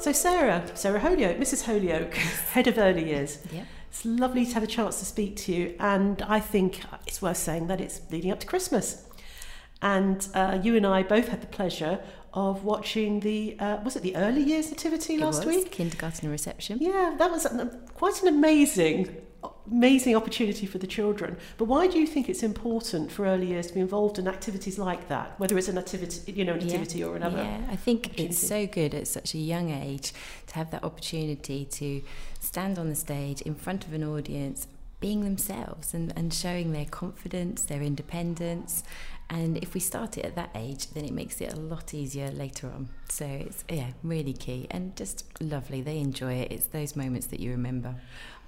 So Sarah, Sarah Holyoake, Mrs. Holyoake, head of early years. Yeah. It's lovely to have a chance to speak to you, and I think it's worth saying that it's leading up to Christmas. And uh, you and I both had the pleasure of watching the uh, was it the early years nativity It last was week? kindergarten reception. Yeah, that was an, quite an amazing, amazing opportunity for the children. But why do you think it's important for early years to be involved in activities like that, whether it's an activity, you know, an Yeah. or another? Yeah, I think it's so good at such a young age to have that opportunity to stand on the stage in front of an audience, being themselves and, and showing their confidence, their independence. And if we start it at that age, then it makes it a lot easier later on. So it's yeah, really key and just lovely. They enjoy it. It's those moments that you remember.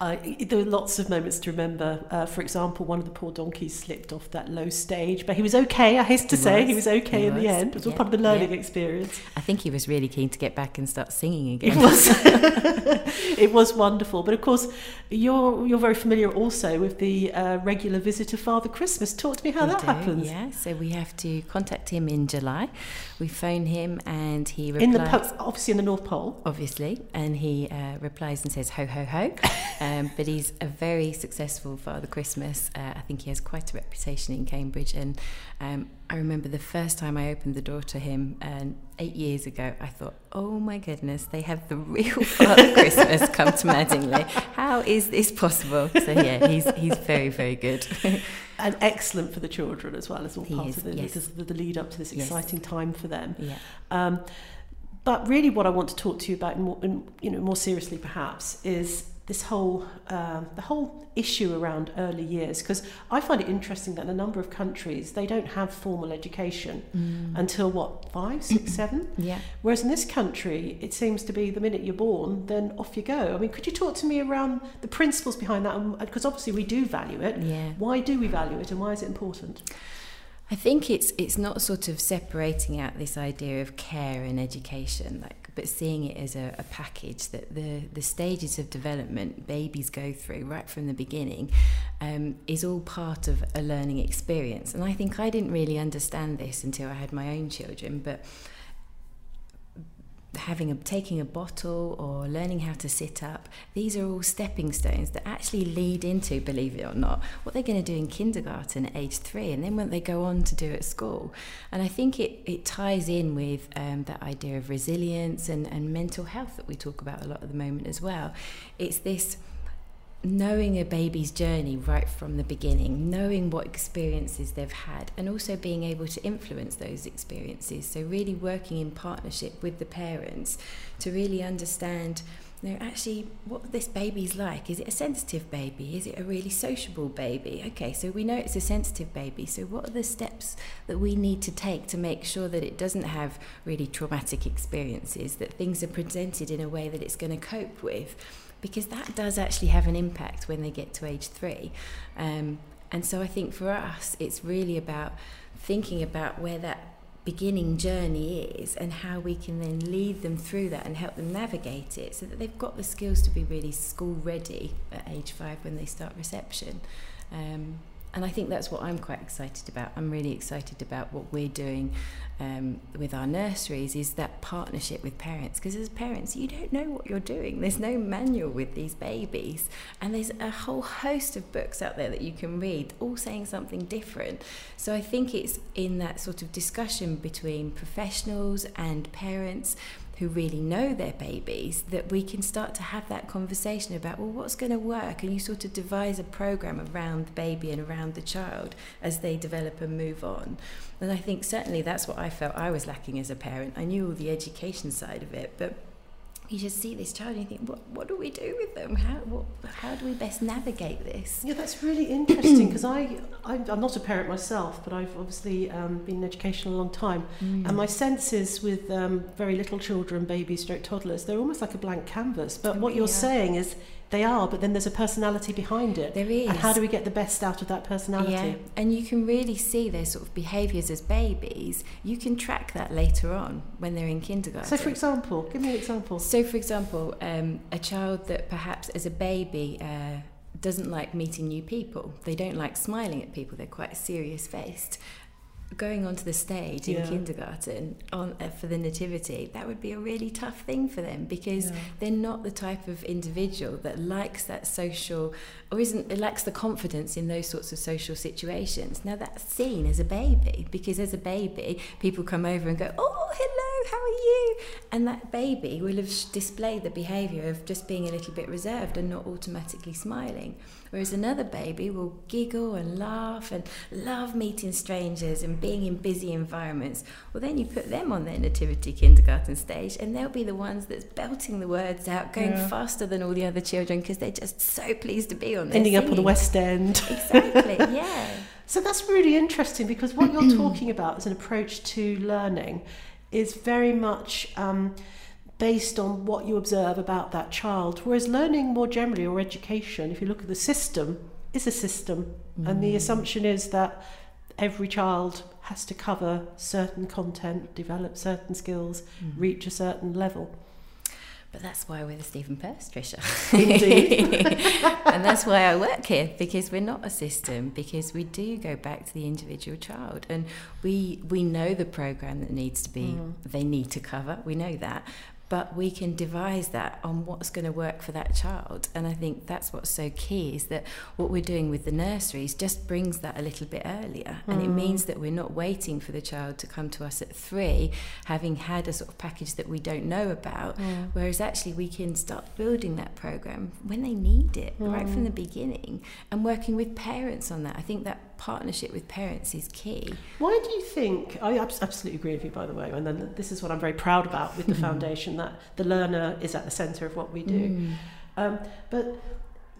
Uh, there were lots of moments to remember. Uh, for example, one of the poor donkeys slipped off that low stage, but he was okay. I hasten to He say was. he was okay He in the end. It was all part of the learning yeah. experience. I think he was really keen to get back and start singing again. It again. was, it was wonderful. But of course, you're you're very familiar also with the uh, regular visit of Father Christmas. Talk to me how We that do, happens. Yeah, so we have to contact him in July. We phone him and he replies. In the po- obviously in the North Pole. Obviously, and he uh, replies and says ho ho ho. Um, but he's a very successful Father Christmas. Uh, I think he has quite a reputation in Cambridge. And um, I remember the first time I opened the door to him um, eight years ago, I thought, oh my goodness, they have the real Father Christmas come to Madingley. How is this possible? So yeah, he's he's very very good. And excellent for the children as well as all He part is, of the, yes. the, the lead up to this Yes. exciting time for them. yeah. Um, but really, what I want to talk to you about, more, in, you know, more seriously perhaps, is this whole um, the whole issue around early years. Because I find it interesting that in a number of countries they don't have formal education Mm. until what five, six, seven. Yeah. Whereas in this country, it seems to be the minute you're born, then off you go. I mean, could you talk to me around the principles behind that? Because obviously we do value it. Yeah. Why do we value it, and why is it important? I think it's it's not sort of separating out this idea of care and education, like, but seeing it as a, a package that the the stages of development babies go through right from the beginning um, is all part of a learning experience. And I think I didn't really understand this until I had my own children, but having a taking a bottle or learning how to sit up these are all stepping stones that actually lead into believe it or not what they're going to do in kindergarten at age three and then what they go on to do at school. And i think it, it ties in with um, that idea of resilience and, and mental health that we talk about a lot at the moment as well. It's this knowing a baby's journey right from the beginning, knowing what experiences they've had, and also being able to influence those experiences. So, really working in partnership with the parents to really understand. You know, actually, what this baby's like. Is it a sensitive baby? Is it a really sociable baby? Okay, so we know it's a sensitive baby. So, what are the steps that we need to take to make sure that it doesn't have really traumatic experiences, that things are presented in a way that it's going to cope with? Because that does actually have an impact when they get to age three. Um, and so I think for us, it's really about thinking about where that beginning journey is and how we can then lead them through that and help them navigate it so that they've got the skills to be really school ready at age five when they start reception. Um, and I think that's what I'm quite excited about. I'm really excited about what we're doing um, with our nurseries is that partnership with parents. Because as parents, you don't know what you're doing. There's no manual with these babies, and there's a whole host of books out there that you can read, all saying something different. So I think it's in that sort of discussion between professionals and parents who really know their babies that we can start to have that conversation about well what's going to work? And you sort of devise a program around the baby and around the child as they develop and move on. And i think certainly that's what i felt i was lacking as a parent. I knew all the education side of it but you just see this child and you think, what, what do we do with them? How, what, how do we best navigate this? Yeah, that's really interesting because I, I, I'm not a parent myself, but I've obviously um, been in education a long time. Mm. And my sense is with um, very little children, babies, stroke toddlers, they're almost like a blank canvas. But what you're saying is they are, but then there's a personality behind it. There is. And how do we get the best out of that personality? Yeah, and you can really see their sort of behaviours as babies. You can track that later on when they're in kindergarten. So, for example, give me an example. So, for example, um, a child that perhaps as a baby uh, doesn't like meeting new people, they don't like smiling at people, they're quite serious faced. Going onto the stage in Yeah. kindergarten on uh, for the nativity that would be a really tough thing for them because Yeah. they're not the type of individual that likes that social or isn't it lacks the confidence in those sorts of social situations now that's seen as a baby because as a baby people come over and go oh hello how are you and that baby will have displayed the behavior of just being a little bit reserved and not automatically smiling whereas another baby will giggle and laugh and love meeting strangers and being in busy environments well then you put them on their nativity kindergarten stage and they'll be the ones that's belting the words out going Yeah. faster than all the other children because they're just so pleased to be on there Ending up on the. West End. exactly yeah So that's really interesting because what you're talking about is an approach to learning is very much um, based on what you observe about that child. Whereas learning more generally or education, if you look at the system, is a system. And the assumption is that every child has to cover certain content, develop certain skills, reach a certain level. But that's why we're the Stephen Perse, Tricia. Indeed. and that's why I work here because we're not a system because we do go back to the individual child and we we know the program that needs to be mm-hmm. they need to cover. We know that. But we can devise that on what's going to work for that child. And I think that's what's so key is that what we're doing with the nurseries just brings that a little bit earlier. And it mm. means that we're not waiting for the child to come to us at three, having had a sort of package that we don't know about. Mm. Whereas actually we can start building that program when they need it, right from mm. the beginning, and working with parents on that. I think that partnership with parents is key. Why do you think? I absolutely agree with you, by the way. And then this is what I'm very proud about with the foundation that the learner is at the centre of what we do. Mm. Um, but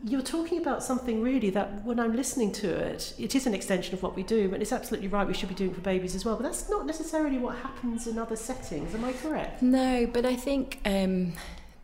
you're talking about something really that when I'm listening to it, it is an extension of what we do, but it's absolutely right. We should be doing for babies as well. But that's not necessarily what happens in other settings. Am I correct? No, but I think um,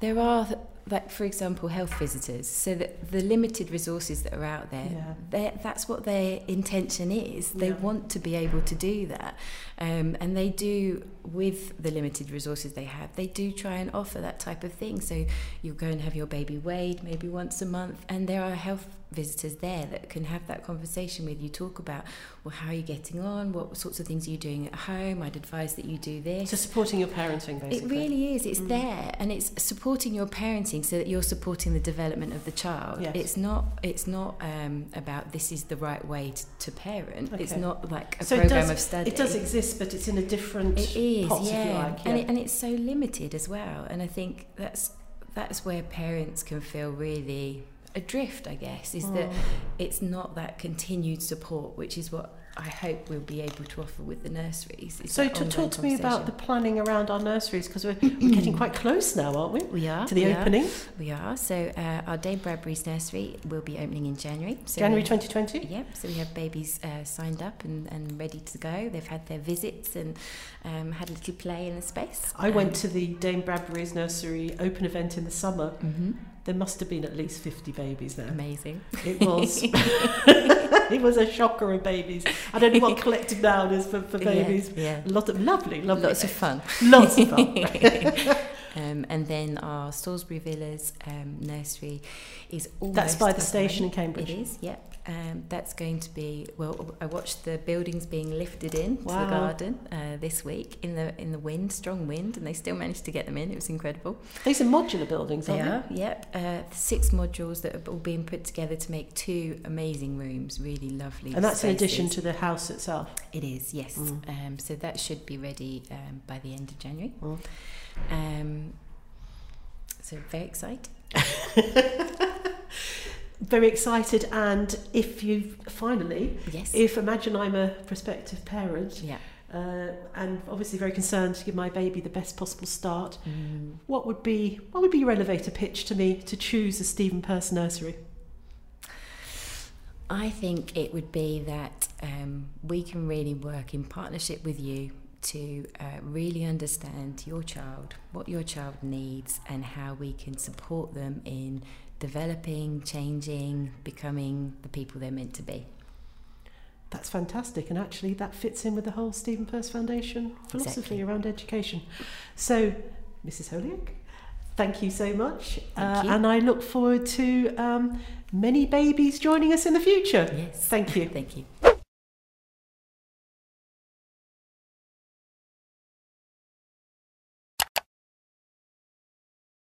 there are, like for example, health visitors. So that the limited resources that are out there yeah. that's what their intention is. They Yeah. want to be able to do that, um, and they do with the limited resources they have. They do try and offer that type of thing. So you go and have your baby weighed maybe once a month, and there are health visitors there that can have that conversation with you. Talk about well, how are you getting on? What sorts of things are you doing at home? I'd advise that you do this. So supporting your parenting, basically. It really is. Mm. It's there, and it's supporting your parenting so that you're supporting the development of the child. Yes. It's not. It's not um, about this is the right way to, to parent. It's not like a So program does- of study. It does exist, but it's in a different It is, pot, yeah. if you like. And, it, and it's so limited as well. And I think that's that's where parents can feel really adrift. I guess is that Mm. it's not that continued support, which is what I hope we'll be able to offer with the nurseries. is So to talk to me about the planning around our nurseries because we're, we're getting quite close now, aren't we? we are To the we are. opening, We are. So uh, our Dame Bradbury's nursery will be opening in January. So January we- 2020. Yep. So we have babies uh, signed up and, and ready to go. They've had their visits and um, had a little play in the space. I went to the Dame Bradbury's nursery open event in the summer. hmm There must have been at least 50 babies there. Amazing. It was. it was a shocker of babies. I don't know what collective noun is for, for babies. Yeah. A lot of lovely, lovely. Lots of fun. Lots of fun. Um, and then our Salisbury Villas um, nursery is almost. That's by the station in. Cambridge. It is, yep. Um, that's going to be well. I watched the buildings being lifted in to the garden uh, this week in the in the wind, strong wind, and they still managed to get them in. It was incredible. These are modular buildings, They aren't they? are, yep. Uh, six modules that are all being put together to make two amazing rooms, really lovely. And that's in addition to the house itself. It is, yes. Mm. Um, so that should be ready um, by the end of January. Mm. Um, so very excited. Very excited, and if you finally, Yes. if imagine I'm a prospective parent, yeah. uh, and obviously very concerned to give my baby the best possible start, Mm. what would be what would be your elevator pitch to me to choose a Stephen Perse nursery? I think it would be that um, we can really work in partnership with you to uh, really understand your child, what your child needs, and how we can support them in developing, changing, becoming the people they're meant to be. That's fantastic, and actually that fits in with the whole Stephen Perse Foundation philosophy Exactly. around education. So, Mrs. Holyoake, thank you so much, uh, you. and I look forward to um, many babies joining us in the future. Yes. Thank you. Thank you.